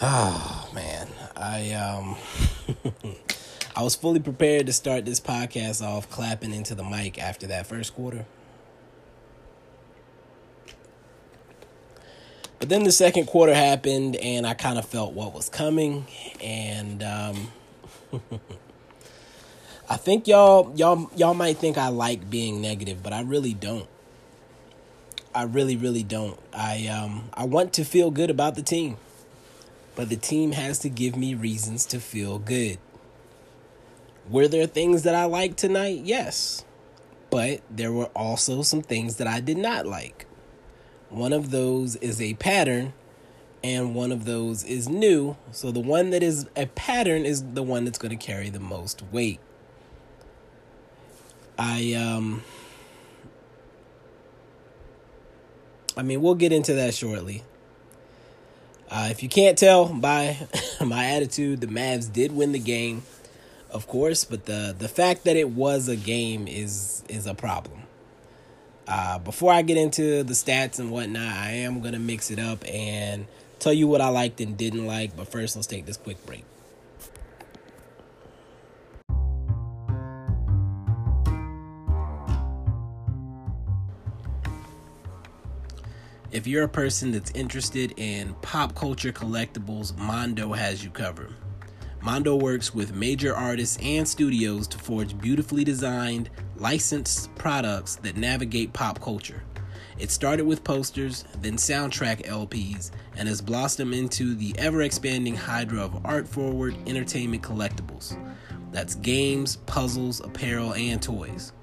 Oh man, I um I was fully prepared to start this podcast off clapping into the mic after that first quarter. But then the second quarter happened and I kind of felt what was coming and um I think y'all y'all y'all might think I like being negative, but I really don't. I really really don't. I um I want to feel good about the team. But the team has to give me reasons to feel good. Were there things that I liked tonight? Yes. But there were also some things that I did not like. One of those is a pattern and one of those is new. So the one that is a pattern is the one that's going to carry the most weight. I um I mean, we'll get into that shortly. Uh, if you can't tell by my attitude, the Mavs did win the game, of course, but the the fact that it was a game is is a problem. Uh, before I get into the stats and whatnot, I am gonna mix it up and tell you what I liked and didn't like. But first, let's take this quick break. If you're a person that's interested in pop culture collectibles, Mondo has you covered. Mondo works with major artists and studios to forge beautifully designed, licensed products that navigate pop culture. It started with posters, then soundtrack LPs, and has blossomed into the ever expanding hydra of art forward entertainment collectibles. That's games, puzzles, apparel, and toys.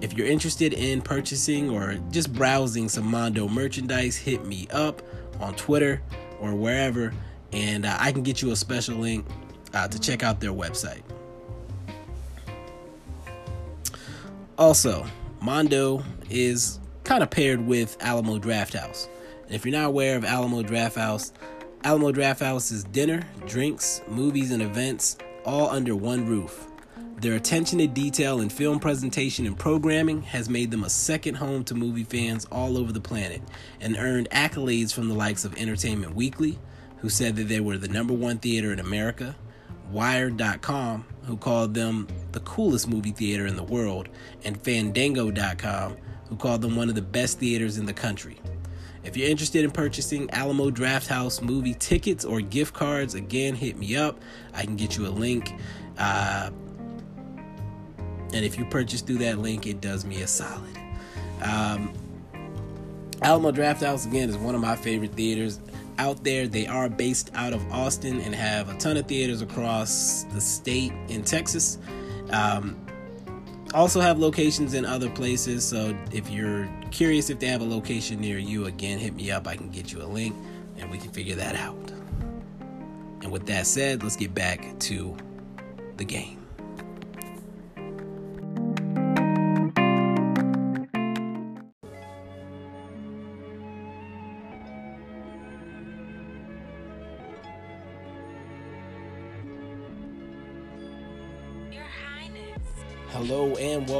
If you're interested in purchasing or just browsing some Mondo merchandise, hit me up on Twitter or wherever, and uh, I can get you a special link uh, to check out their website. Also, Mondo is kind of paired with Alamo Drafthouse. And if you're not aware of Alamo Drafthouse, Alamo Drafthouse is dinner, drinks, movies, and events all under one roof. Their attention to detail in film presentation and programming has made them a second home to movie fans all over the planet and earned accolades from the likes of Entertainment Weekly, who said that they were the number one theater in America, Wired.com, who called them the coolest movie theater in the world, and Fandango.com, who called them one of the best theaters in the country. If you're interested in purchasing Alamo Drafthouse movie tickets or gift cards, again, hit me up. I can get you a link. Uh, and if you purchase through that link, it does me a solid. Um, Alamo Drafthouse, again, is one of my favorite theaters out there. They are based out of Austin and have a ton of theaters across the state in Texas. Um, also have locations in other places. So if you're curious if they have a location near you, again, hit me up. I can get you a link and we can figure that out. And with that said, let's get back to the game.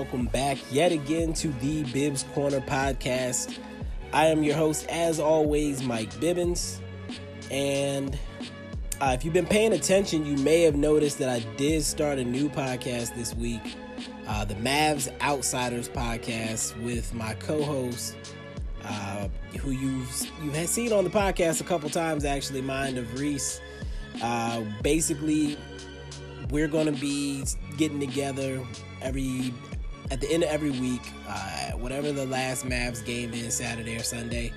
Welcome back yet again to the Bibbs Corner podcast. I am your host, as always, Mike Bibbins. And uh, if you've been paying attention, you may have noticed that I did start a new podcast this week, uh, the Mavs Outsiders podcast, with my co-host, uh, who you've you've seen on the podcast a couple times, actually, Mind of Reese. Uh, basically, we're going to be getting together every at the end of every week, uh, whatever the last Mavs game is, Saturday or Sunday,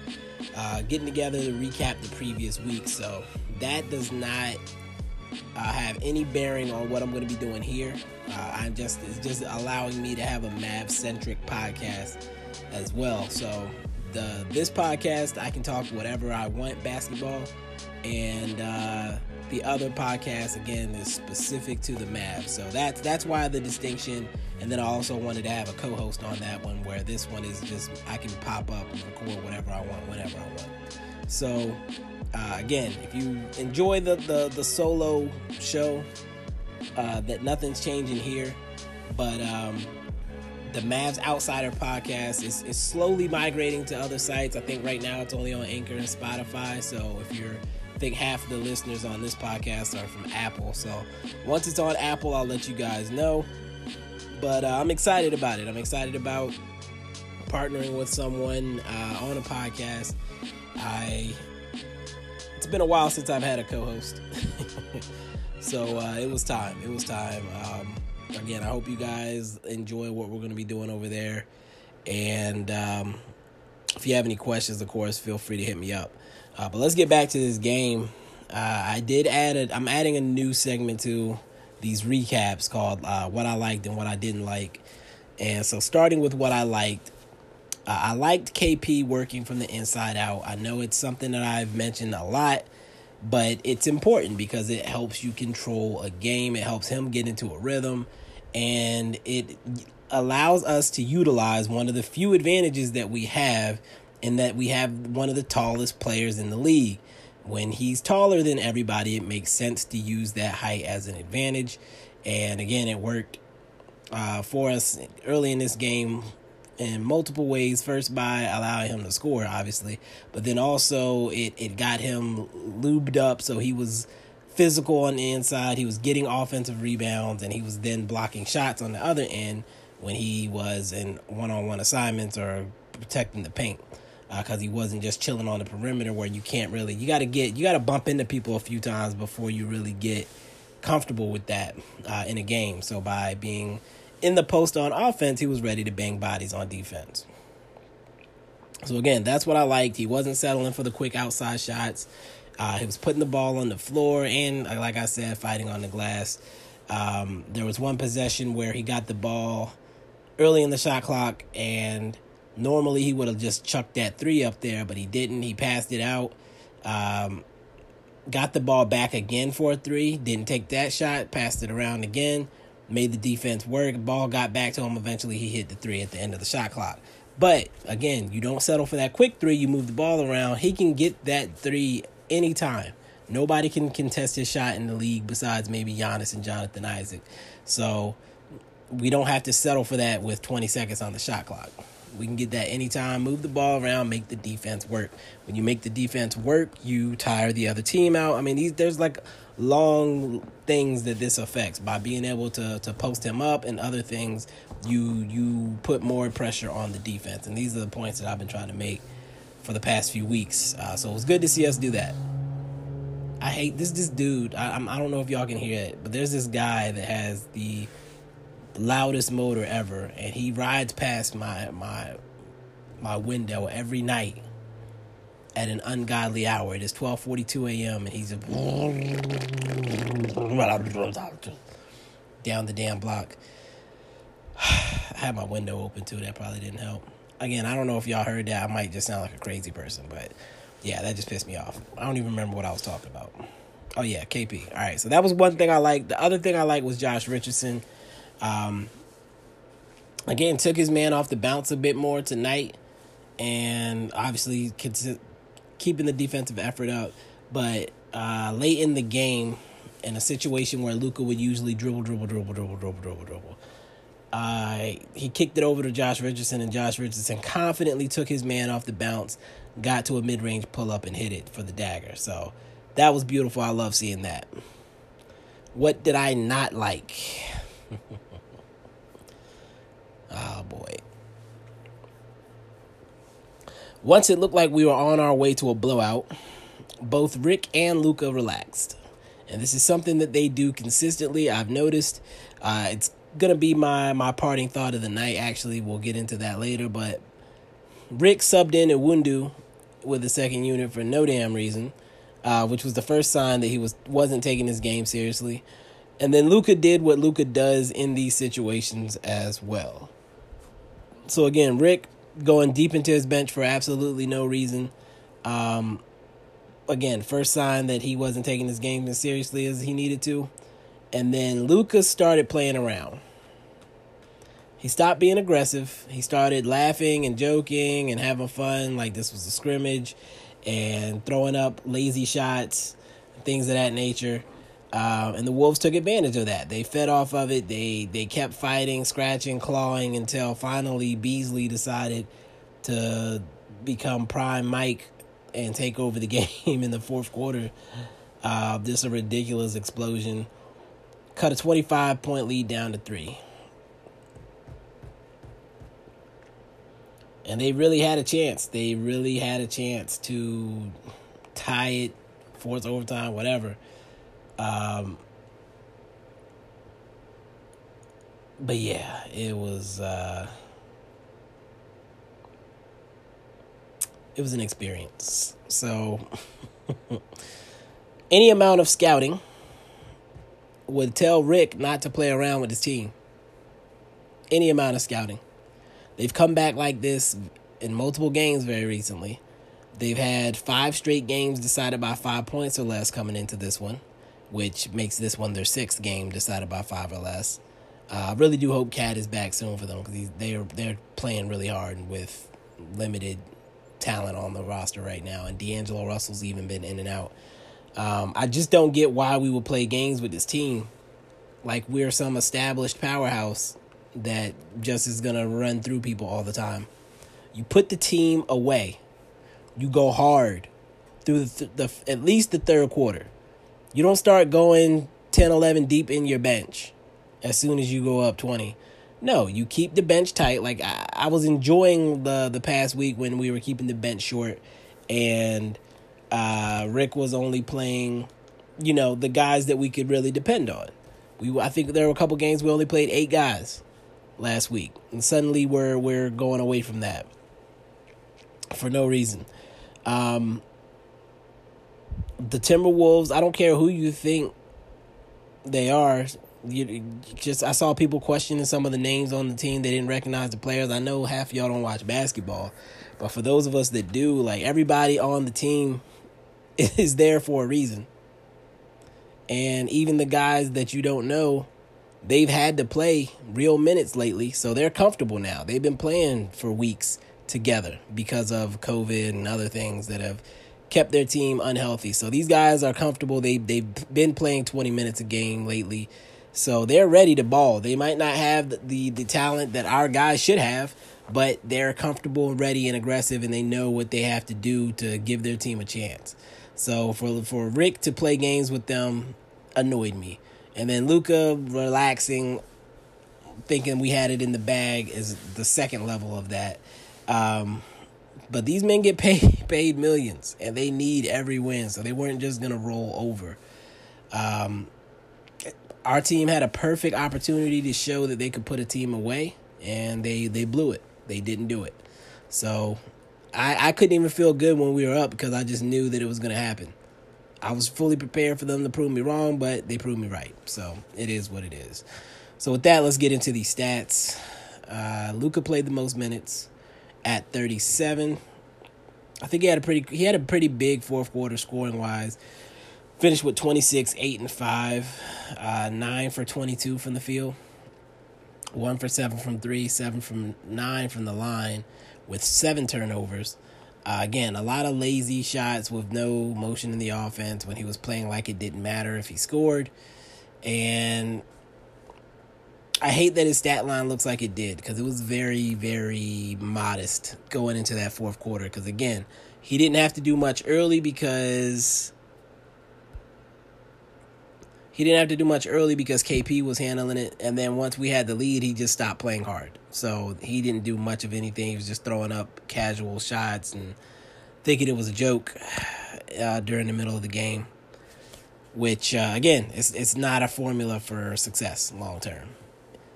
uh, getting together to recap the previous week. So that does not uh, have any bearing on what I'm going to be doing here. Uh, I'm just it's just allowing me to have a Mavs centric podcast as well. So the this podcast I can talk whatever I want basketball, and uh, the other podcast again is specific to the Mavs. So that's that's why the distinction. And then I also wanted to have a co-host on that one where this one is just I can pop up and record whatever I want whenever I want. So uh, again, if you enjoy the the, the solo show, uh, that nothing's changing here, but um, the Mavs Outsider podcast is, is slowly migrating to other sites. I think right now it's only on Anchor and Spotify. So if you're, I think half the listeners on this podcast are from Apple. So once it's on Apple, I'll let you guys know. But uh, I'm excited about it. I'm excited about partnering with someone uh, on a podcast. I it's been a while since I've had a co-host, so uh, it was time. It was time. Um, again, I hope you guys enjoy what we're going to be doing over there. And um, if you have any questions, of course, feel free to hit me up. Uh, but let's get back to this game. Uh, I did add. I'm adding a new segment to these recaps called uh, "What I Liked and What I Didn't Like." And so, starting with what I liked, uh, I liked KP working from the inside out. I know it's something that I've mentioned a lot, but it's important because it helps you control a game. It helps him get into a rhythm, and it allows us to utilize one of the few advantages that we have in that we have one of the tallest players in the league. When he's taller than everybody, it makes sense to use that height as an advantage. And again, it worked uh, for us early in this game in multiple ways. First, by allowing him to score, obviously, but then also it, it got him lubed up so he was physical on the inside. He was getting offensive rebounds and he was then blocking shots on the other end when he was in one on one assignments or protecting the paint. Because uh, he wasn't just chilling on the perimeter where you can't really, you got to get, you got to bump into people a few times before you really get comfortable with that uh, in a game. So by being in the post on offense, he was ready to bang bodies on defense. So again, that's what I liked. He wasn't settling for the quick outside shots. Uh, he was putting the ball on the floor and, uh, like I said, fighting on the glass. Um, there was one possession where he got the ball early in the shot clock, and normally he would have just chucked that three up there, but he didn't. He passed it out. Um, got the ball back again for a three. Didn't take that shot. Passed it around again made the defense work. Ball got back to him. Eventually, he hit the three at the end of the shot clock. But again, you don't settle for that quick three. You move the ball around. He can get that three anytime. Nobody can contest his shot in the league besides maybe Giannis and Jonathan Isaac. So we don't have to settle for that with 20 seconds on the shot clock. We can get that anytime, move the ball around, make the defense work. When you make the defense work, you tire the other team out. I mean, these, there's like long things that this affects. By being able to to post him up and other things you you put more pressure on the defense. And these are the points that I've been trying to make for the past few weeks. Uh, so it's good to see us do that. I hate this this dude I, I'm, I don't know if y'all can hear it but there's this guy that has the loudest motor ever and he rides past my my my window every night at an ungodly hour. It is 12:42 a.m. and he's down the damn block. I had my window open too. That probably didn't help. Again, I don't know if y'all heard that. I might just sound like a crazy person, but yeah, that just pissed me off. I don't even remember what I was talking about. Oh yeah, KP. All right, so that was one thing I liked. The other thing I liked was Josh Richardson. Um, again, took his man off the bounce a bit more tonight, and obviously keeping the defensive effort up. But uh, late in the game, in a situation where Luka would usually dribble, dribble, dribble, dribble, dribble, dribble, dribble, uh, he kicked it over to Josh Richardson, and Josh Richardson confidently took his man off the bounce, got to a mid range pull up, and hit it for the dagger. So that was beautiful. I love seeing that. What did I not like? oh boy. Once it looked like we were on our way to a blowout, both Rick and Luka relaxed. And this is something that they do consistently. I've noticed. Uh, it's gonna be my my parting thought of the night. Actually, we'll get into that later. But Rick subbed in Iwundu with the second unit for no damn reason, uh, which was the first sign that he was wasn't taking his game seriously. And then Luka did what Luka does in these situations as well. So again, Rick going deep into his bench for absolutely no reason. Um, again, first sign that he wasn't taking his game as seriously as he needed to. And then Lucas started playing around. He stopped being aggressive. He started laughing and joking and having fun like this was a scrimmage and throwing up lazy shots, things of that nature. Uh, and the Wolves took advantage of that. They fed off of it. They they kept fighting, scratching, clawing until finally Beasley decided to become prime Mike and take over the game in the fourth quarter. Uh, this a ridiculous explosion. Cut a 25 point lead down to three. And they really had a chance. They really had a chance to tie it, force overtime, whatever. Um, but yeah, it was uh, it was an experience. So any amount of scouting would tell Rick not to play around with his team. Any amount of scouting. They've come back like this in multiple games very recently. They've had five straight games decided by five points or less coming into this one which makes this one their sixth game decided by five or less. Uh, I really do hope KAT is back soon for them because they're they're playing really hard with limited talent on the roster right now, and D'Angelo Russell's even been in and out. Um, I just don't get why we would play games with this team like we're some established powerhouse that just is gonna run through people all the time. You put the team away. You go hard through the, th- the at least the third quarter. You don't start going 10, 11 deep in your bench as soon as you go up 20. No, you keep the bench tight. Like I, I was enjoying the the past week when we were keeping the bench short and uh, Rick was only playing, you know, the guys that we could really depend on. We I think there were a couple games we only played eight guys last week, and suddenly we're we're going away from that for no reason. Um, the Timberwolves, I don't care who you think they are. You just I saw people questioning some of the names on the team. They didn't recognize the players. I know half y'all don't watch basketball, but for those of us that do, like everybody on the team is there for a reason. And even the guys that you don't know, they've had to play real minutes lately, so they're comfortable now. They've been playing for weeks together because of COVID and other things that have kept their team unhealthy. So these guys are comfortable. They they've been playing 20 minutes a game lately. So they're ready to ball. They might not have the, the, talent that our guys should have, but they're comfortable, and ready, and aggressive, and they know what they have to do to give their team a chance. So for for Rick to play games with them annoyed me, and then Luka relaxing, thinking we had it in the bag is the second level of that. Um, but these men get paid paid millions, and they need every win, so they weren't just gonna roll over. Um, our team had a perfect opportunity to show that they could put a team away, and they they blew it. They didn't do it. So I I couldn't even feel good when we were up because I just knew that it was gonna happen. I was fully prepared for them to prove me wrong, but they proved me right. So it is what it is. So with that, let's get into these stats. Uh, Luka played the most minutes at 37. I think he had a pretty he had a pretty big fourth quarter scoring wise. Finished with 26, 8 and 5, uh, 9 for 22 from the field, 1 for 7 from 3, 7 from 9 from the line with 7 turnovers. Uh, again, a lot of lazy shots with no motion in the offense when he was playing like it didn't matter if he scored. And I hate that his stat line looks like it did because it was very, very modest going into that fourth quarter. Because again, he didn't have to do much early because he didn't have to do much early because KP was handling it. And then once we had the lead, he just stopped playing hard. So he didn't do much of anything. He was just throwing up casual shots and thinking it was a joke uh, during the middle of the game. Which uh, again, it's it's not a formula for success long term.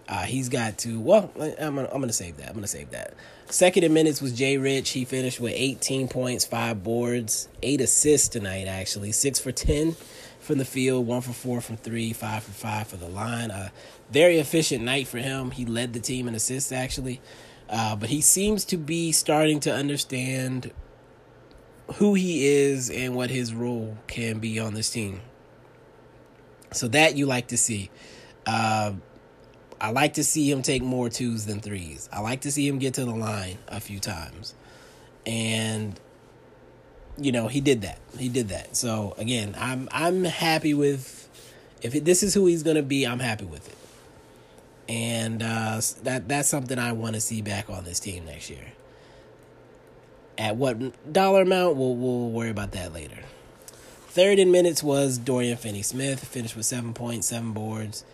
Uh, he's got to. Well, I'm gonna, I'm gonna save that. I'm gonna save that. Second in minutes was Jay Rich. He finished with 18 points, five boards, eight assists tonight. Actually, six for 10 from the field, one for four from three, five for five for the line. A very efficient night for him. He led the team in assists actually, uh, but he seems to be starting to understand who he is and what his role can be on this team. So that you like to see. Uh, I like to see him take more twos than threes. I like to see him get to the line a few times. And you know, he did that. He did that. So again, I'm I'm happy with If it, this is who he's going to be, I'm happy with it. And uh, that that's something I want to see back on this team next year. At what dollar amount, we'll, we'll worry about that later. Third in minutes was Dorian Finney Smith, finished with seven points, seven boards,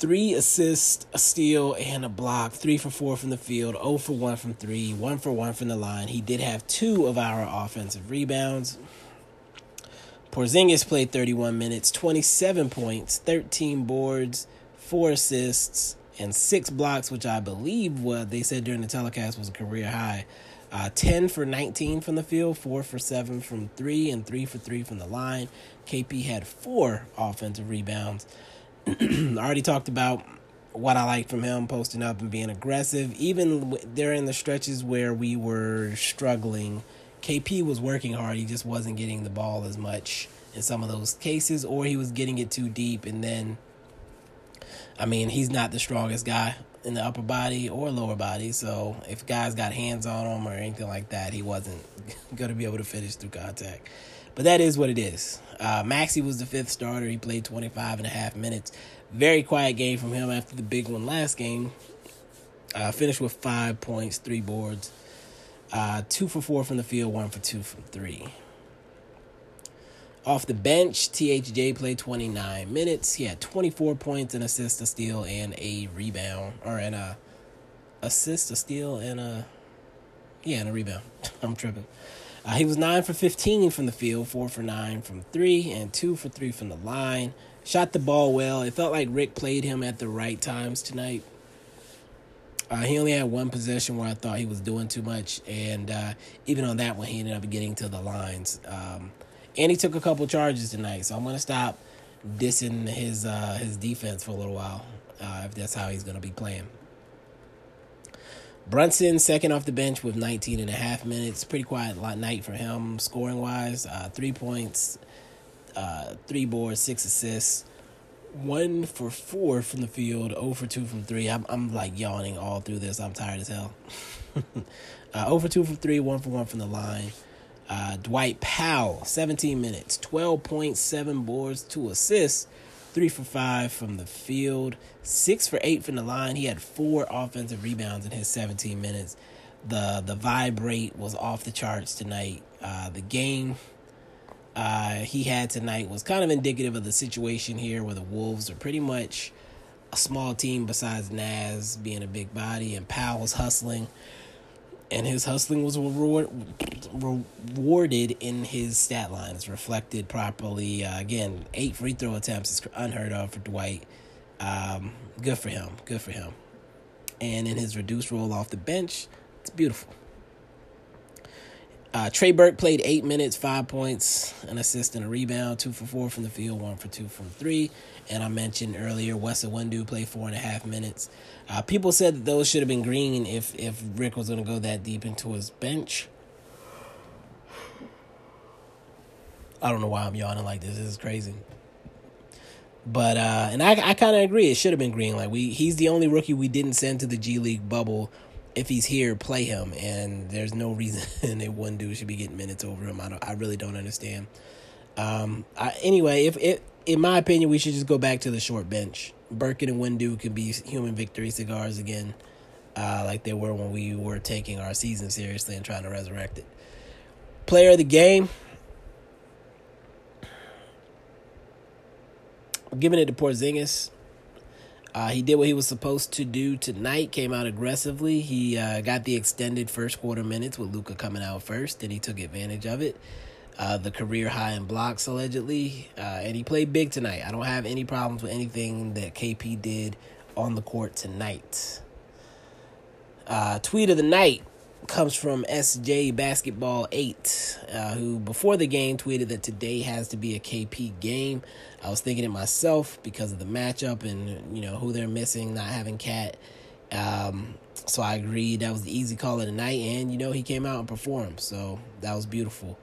three assists, a steal, and a block. Three for four from the field, 0 for 1 from three, 1 for 1 from the line. He did have two of our offensive rebounds. Porzingis played 31 minutes, 27 points, 13 boards, 4 assists, and 6 blocks, which I believe what they said during the telecast was a career high. Uh, 10 for 19 from the field, 4 for 7 from 3, and 3 for 3 from the line. KP had 4 offensive rebounds. I already talked about what I like from him, posting up and being aggressive. Even during the stretches where we were struggling, KP was working hard. He just wasn't getting the ball as much in some of those cases, or he was getting it too deep. And then, I mean, he's not the strongest guy in the upper body or lower body. So if guys got hands on him or anything like that, he wasn't going to be able to finish through contact. But that is what it is. Uh, Maxi was the fifth starter. He played 25 and a half minutes. Very quiet game from him after the big one last game. Uh, finished with five points, three boards, uh, two for four from the field, one for two from three. Off the bench, THJ played 29 minutes. He had 24 points, an assist, a steal, and a rebound, or an assist, a steal, and a yeah, and a rebound. I'm tripping. Uh, he was 9 for 15 from the field, 4 for 9 from 3, and 2 for 3 from the line. Shot the ball well. It felt like Rick played him at the right times tonight. Uh, he only had one possession where I thought he was doing too much, and uh, even on that one, he ended up getting to the lines. Um, and he took a couple charges tonight, so I'm going to stop dissing his uh, his defense for a little while uh, if that's how he's going to be playing. Brunson, second off the bench with 19 and a half minutes. Pretty quiet night for him, scoring wise. Uh, three points, uh, three boards, six assists. One for four from the field, 0 for 2 from 3. I'm, I'm like yawning all through this. I'm tired as hell. uh, 0 for 2 from 3, 1 for 1 from the line. Uh, Dwight Powell, 17 minutes, 12 points, 7 boards, 2 assists three for five from the field, six for eight from the line. He had four offensive rebounds in his 17 minutes. The the vibrate was off the charts tonight. Uh, the game uh, he had tonight was kind of indicative of the situation here, where the Wolves are pretty much a small team besides Naz being a big body, and Powell's hustling and his hustling was reward, rewarded in his stat line. It's reflected properly. Uh, again, eight free throw attempts is unheard of for Dwight. Um, good for him. Good for him. And in his reduced role off the bench, it's beautiful. Uh, Trey Burke played eight minutes, five points, an assist, and a rebound, two for four from the field, one for two from three. And I mentioned earlier, Wes Iwundu played four and a half minutes. Uh, people said that those should have been Green if if Rick was going to go that deep into his bench. I don't know why I'm yawning like this. This is crazy. But uh, and I I kind of agree. It should have been Green. Like we, he's the only rookie we didn't send to the G League bubble if he's here, play him, and there's no reason they one dude should be getting minutes over him. I don't, I really don't understand. Um, I, anyway, if it, in my opinion, we should just go back to the short bench. Burke and Iwundu can be human victory cigars again, uh, like they were when we were taking our season seriously and trying to resurrect it. Player of the game. I'm giving it to Porzingis. Uh, he did what he was supposed to do tonight. Came out aggressively. He uh, got the extended first quarter minutes with Luka coming out first, and he took advantage of it. Uh, the career high in blocks allegedly, uh, and he played big tonight. I don't have any problems with anything that KP did on the court tonight. Uh, tweet of the night comes from SJ Basketball 8, uh, who before the game tweeted that today has to be a KP game. I was thinking it myself because of the matchup and you know who they're missing, not having KAT. Um, so I agreed that was the easy call of the night, and you know he came out and performed, so that was beautiful.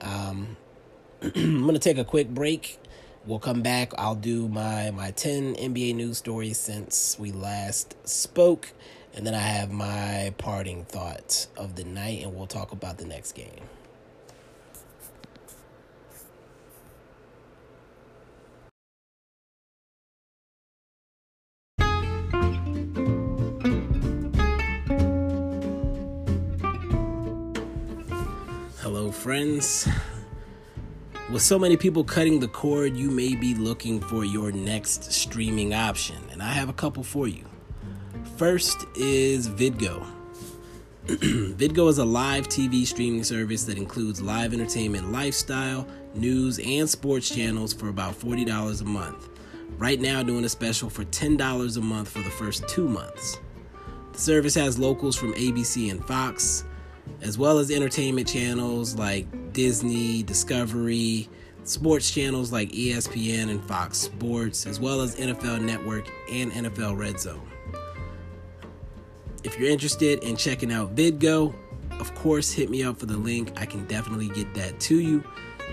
Um, I'm gonna take a quick break. We'll come back. I'll do my my 10 NBA news stories since we last spoke. And then I have my parting thoughts of the night, and we'll talk about the next game. Hello, friends. With so many people cutting the cord, you may be looking for your next streaming option, and I have a couple for you. First is VidGo. VidGo is a live TV streaming service that includes live entertainment, lifestyle, news, and sports channels for about $40 a month. Right now, doing a special for $10 a month for the first two months. The service has locals from ABC and Fox, as well as entertainment channels like Disney, Discovery, sports channels like ESPN and Fox Sports, as well as NFL Network and NFL Red Zone. If you're interested in checking out VidGo, of course, hit me up for the link. I can definitely get that to you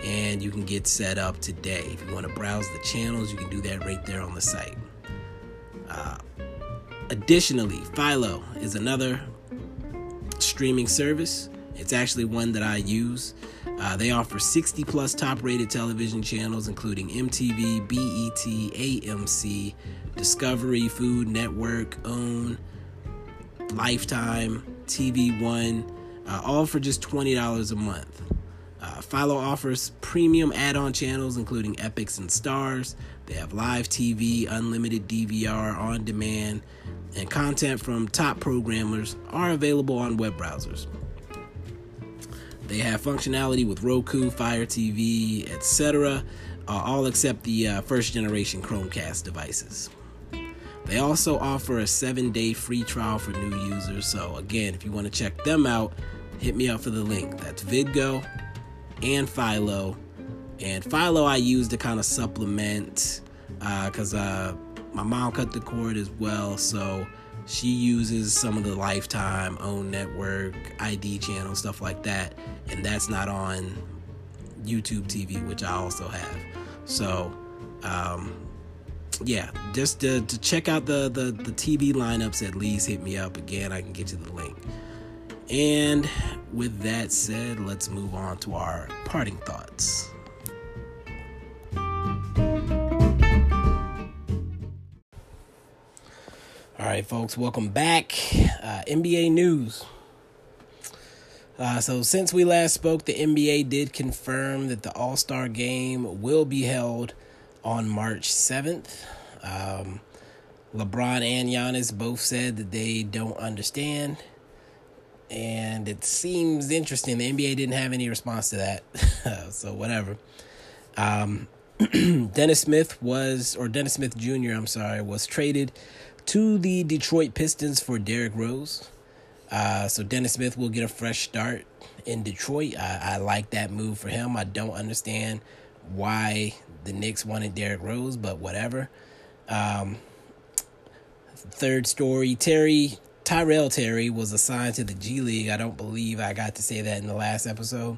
and you can get set up today. If you want to browse the channels, you can do that right there on the site. Uh, additionally, Philo is another streaming service. It's actually one that I use. Uh, they offer 60 plus top rated television channels, including MTV, BET, AMC, Discovery, Food Network, OWN, Lifetime, TV One, uh, all for just $20 a month. Uh, Philo offers premium add on channels, including Epix and Starz. They have live TV, unlimited DVR on demand, and content from top programmers are available on web browsers. They have functionality with Roku, Fire TV, etc., uh, all except the uh, first generation Chromecast devices. They also offer a seven day free trial for new users. So, again, if you want to check them out, hit me up for the link. That's VidGo and Philo. And Philo I use to kind of supplement because uh, uh, my mom cut the cord as well. So she uses some of the Lifetime, OWN network, ID channel, stuff like that. And that's not on YouTube TV, which I also have. So, um, yeah, just to, to check out the, the, the TV lineups at least, hit me up again. I can get you the link. And with that said, let's move on to our parting thoughts. All right, folks, welcome back. Uh, NBA news. Uh, so, since we last spoke, the NBA did confirm that the All Star game will be held on March 7th. Um, LeBron and Giannis both said that they don't understand and it seems interesting. The NBA didn't have any response to that, so whatever. Um, Dennis Smith was, or Dennis Smith Jr., I'm sorry, was traded to the Detroit Pistons for Derrick Rose. Uh, so Dennis Smith will get a fresh start in Detroit. I, I like that move for him. I don't understand why the Knicks wanted Derrick Rose, but whatever. Um, third story Terry Tyrell Terry was assigned to the G League. I don't believe I got to say that in the last episode.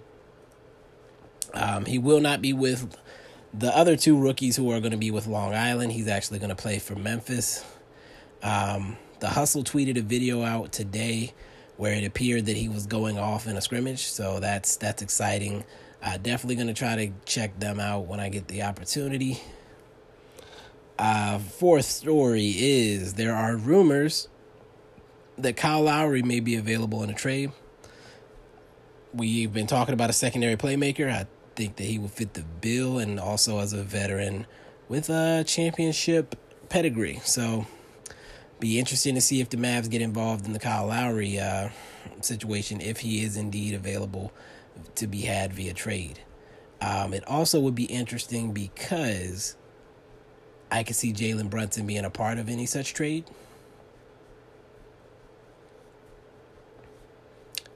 Um, he will not be with the other two rookies who are going to be with Long Island. He's actually going to play for Memphis. Um, the Hustle tweeted a video out today where it appeared that he was going off in a scrimmage, so that's that's exciting. Uh, definitely to try to check them out when I get the opportunity. Uh, fourth story is there are rumors that Kyle Lowry may be available in a trade. We've been talking about a secondary playmaker. I think that he will fit the bill and also as a veteran with a championship pedigree. So be interesting to see if the Mavs get involved in the Kyle Lowry uh, situation if he is indeed available to be had via trade. Um, it also would be interesting because I could see Jalen Brunson being a part of any such trade.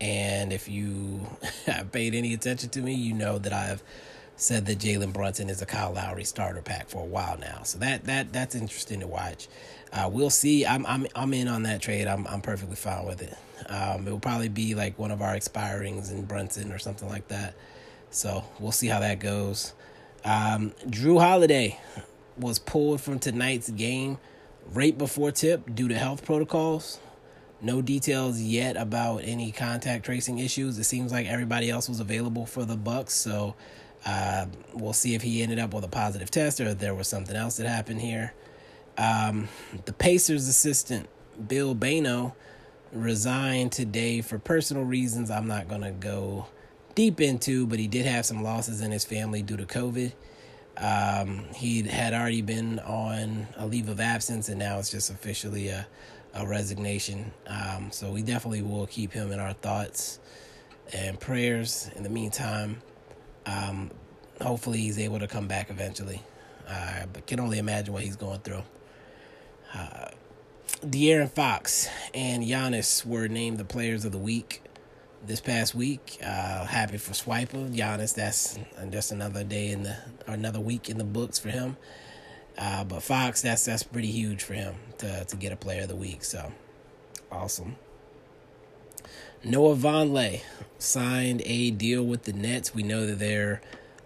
And if you have paid any attention to me, you know that I've said that Jalen Brunson is a Kyle Lowry starter pack for a while now. So that that that's interesting to watch. Uh, we'll see. I'm I'm I'm in on that trade. I'm I'm perfectly fine with it. Um, it will probably be like one of our expirings in Brunson or something like that. So we'll see how that goes. Um, Jrue Holiday was pulled from tonight's game right before tip due to health protocols. No details yet about any contact tracing issues. It seems like everybody else was available for the Bucks, so uh, we'll see if he ended up with a positive test or if there was something else that happened here. Um, the Pacers assistant Bill Bayno resigned today for personal reasons. I'm not gonna go deep into, but he did have some losses in his family due to COVID. Um, he had already been on a leave of absence, and now it's just officially a, a resignation. Um, so we definitely will keep him in our thoughts and prayers. In the meantime, um, hopefully he's able to come back eventually. But can only imagine what he's going through. Uh, De'Aaron Fox and Giannis were named the players of the week this past week. Uh, happy for Swiper, Giannis. That's just another day in the or another week in the books for him. Uh, but Fox, that's that's pretty huge for him to to get a Player of the Week. So awesome. Noah Vonleh signed a deal with the Nets. We know that they're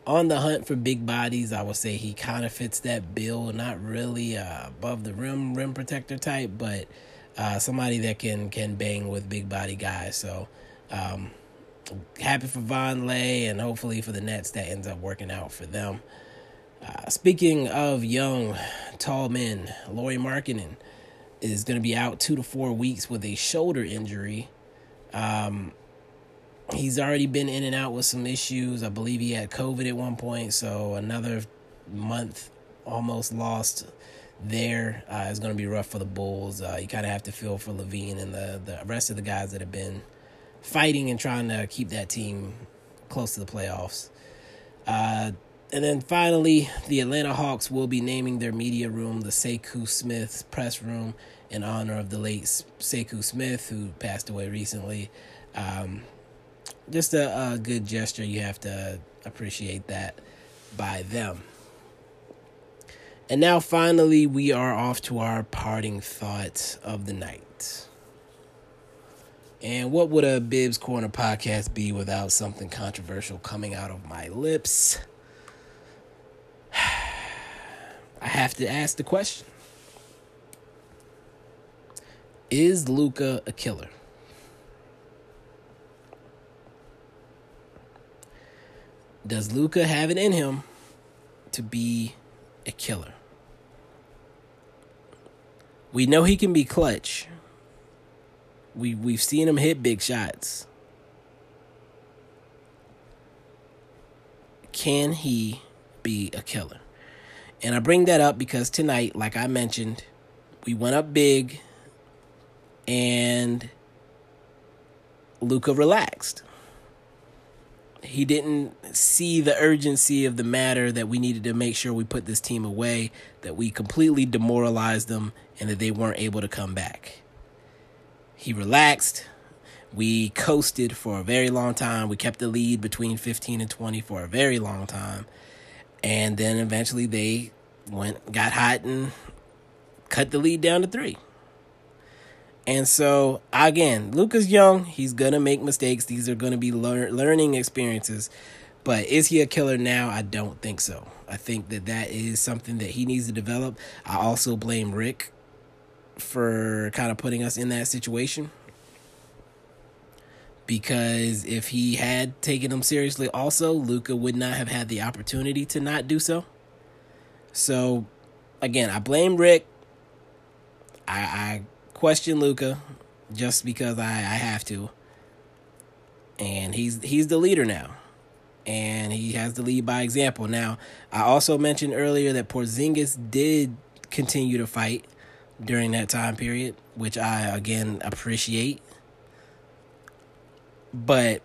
on the hunt for big bodies. I would say he kind of fits that bill. Not really uh, above the rim rim protector type, but uh, somebody that can can bang with big body guys. So um, happy for Vonleh, and hopefully for the Nets that ends up working out for them. Uh, speaking of young, tall men, Lauri Markkanen is going to be out two to four weeks with a shoulder injury. Um, he's already been in and out with some issues. I believe he had COVID at one point, so another month almost lost there uh, is going to be rough for the Bulls. Uh, you kind of have to feel for LaVine and the the rest of the guys that have been fighting and trying to keep that team close to the playoffs. Uh, and then finally, the Atlanta Hawks will be naming their media room the Sekou Smith press room in honor of the late Sekou Smith, who passed away recently. Um, just a, a good gesture. You have to appreciate that by them. And now, finally, we are off to our parting thoughts of the night. And what would a Bibs Corner podcast be without something controversial coming out of my lips? I have to ask the question Is Luka a killer? Does Luka have it in him to be a killer? We know he can be clutch we we've seen him hit big shots. Can he be a killer? And I bring that up because tonight, like I mentioned, we went up big and Luka relaxed. He didn't see the urgency of the matter that we needed to make sure we put this team away, that we completely demoralized them, and that they weren't able to come back. He relaxed. We coasted for a very long time. We kept the lead between 15 and 20 for a very long time. And then eventually they went got hot and cut the lead down to 3. And so again, Luka's young. He's gonna make mistakes. These are gonna be lear- learning experiences. But is he a killer now? I don't think so. I think that that is something that he needs to develop. I also blame Rick for kind of putting us in that situation. Because if he had taken him seriously, also, Luka would not have had the opportunity to not do so. So, again, I blame Rick. I, I question Luka just because I, I have to. And he's he's the leader now. And he has to lead by example. Now, I also mentioned earlier that Porzingis did continue to fight during that time period, which I again appreciate. But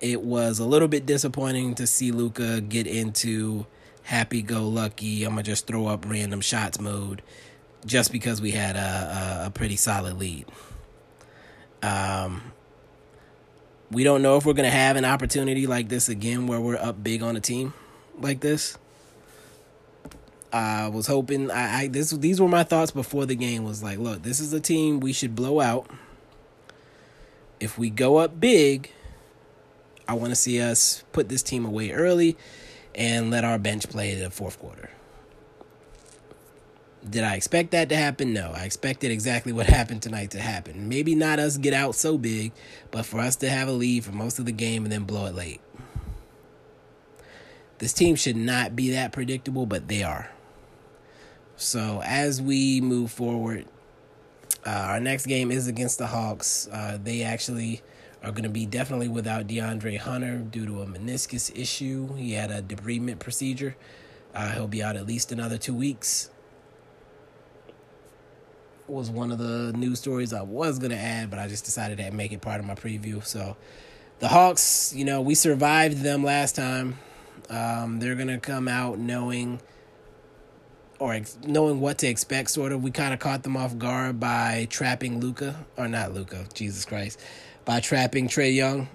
it was a little bit disappointing to see Luka get into happy go lucky, I'm gonna just throw up random shots mode just because we had a, a, a pretty solid lead. Um, we don't know if we're gonna have an opportunity like this again where we're up big on a team like this. I was hoping I, I this these were my thoughts before the game was like, look, this is a team we should blow out. If we go up big, I want to see us put this team away early and let our bench play the fourth quarter. Did I expect that to happen? No. I expected exactly what happened tonight to happen. Maybe not us get out so big, but for us to have a lead for most of the game and then blow it late. This team should not be that predictable, but they are. So as we move forward, uh, our next game is against the Hawks. Uh, they actually are going to be definitely without DeAndre Hunter due to a meniscus issue. He had a debridement procedure. Uh, he'll be out at least another two weeks. Was one of the news stories I was going to add, but I just decided to make it part of my preview. So, the Hawks, you know, we survived them last time. Um, they're going to come out knowing or ex- knowing what to expect, sort of. We kind of caught them off guard by trapping Luka, or not Luka, Jesus Christ by trapping Trae Young.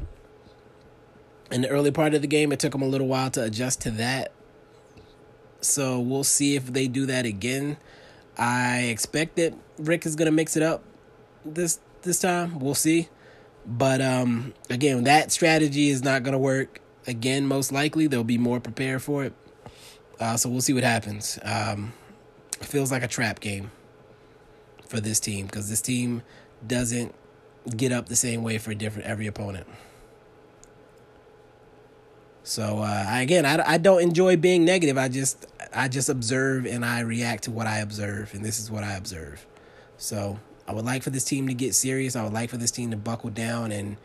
In the early part of the game, it took them a little while to adjust to that. So we'll see if they do that again. I expect that Rick is gonna mix it up this this time. We'll see. But um again, that strategy is not gonna work again, most likely. They'll be more prepared for it. Uh, so we'll see what happens. Um, feels like a trap game for this team because this team doesn't get up the same way for different every opponent. So uh, again, I, I don't enjoy being negative. I just I just observe and I react to what I observe, and this is what I observe. So I would like for this team to get serious. I would like for this team to buckle down and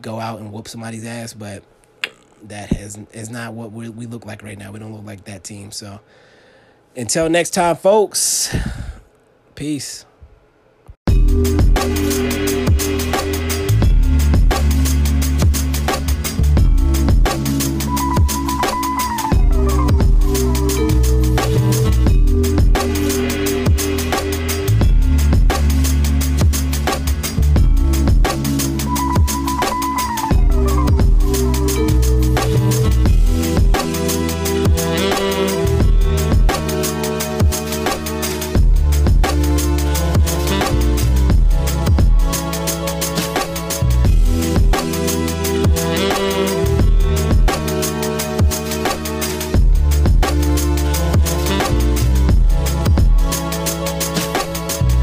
go out and whoop somebody's ass, but that has is not what we we look like right now. We don't look like that team. So until next time, folks. Peace.